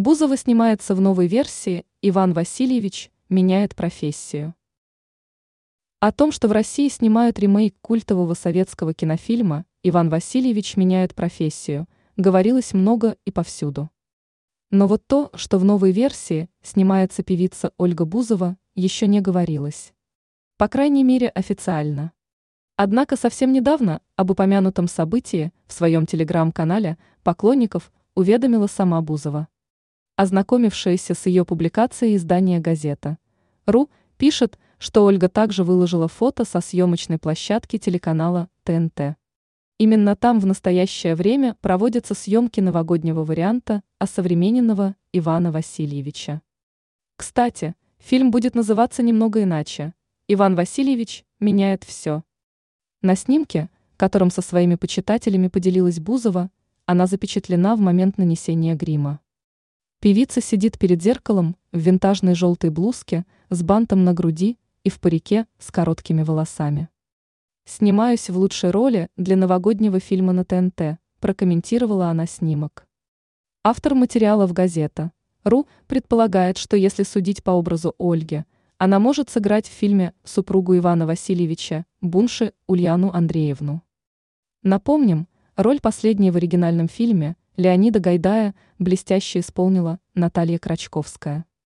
Бузова снимается в новой версии «Иван Васильевич меняет профессию». О том, что в России снимают ремейк культового советского кинофильма «Иван Васильевич меняет профессию», говорилось много и повсюду. Но вот то, что в новой версии снимается певица Ольга Бузова, еще не говорилось. По крайней мере официально. Однако совсем недавно об упомянутом событии в своем телеграм-канале поклонников уведомила сама Бузова. Ознакомившаяся с ее публикацией издание «Газета». РУ пишет, что Ольга также выложила фото со съемочной площадки телеканала ТНТ. Именно там в настоящее время проводятся съемки новогоднего варианта осовремененного Ивана Васильевича. Кстати, фильм будет называться немного иначе. Иван Васильевич меняет все. На снимке, которым со своими почитателями поделилась Бузова, она запечатлена в момент нанесения грима. Певица сидит перед зеркалом в винтажной желтой блузке с бантом на груди и в парике с короткими волосами. «Снимаюсь в лучшей роли для новогоднего фильма на ТНТ», прокомментировала она снимок. Автор материала в газета «Ру» предполагает, что если судить по образу Ольги, она может сыграть в фильме супругу Ивана Васильевича Бунши Ульяну Андреевну. Напомним, роль последней в оригинальном фильме Леонида Гайдая блестяще исполнила Наталья Крачковская.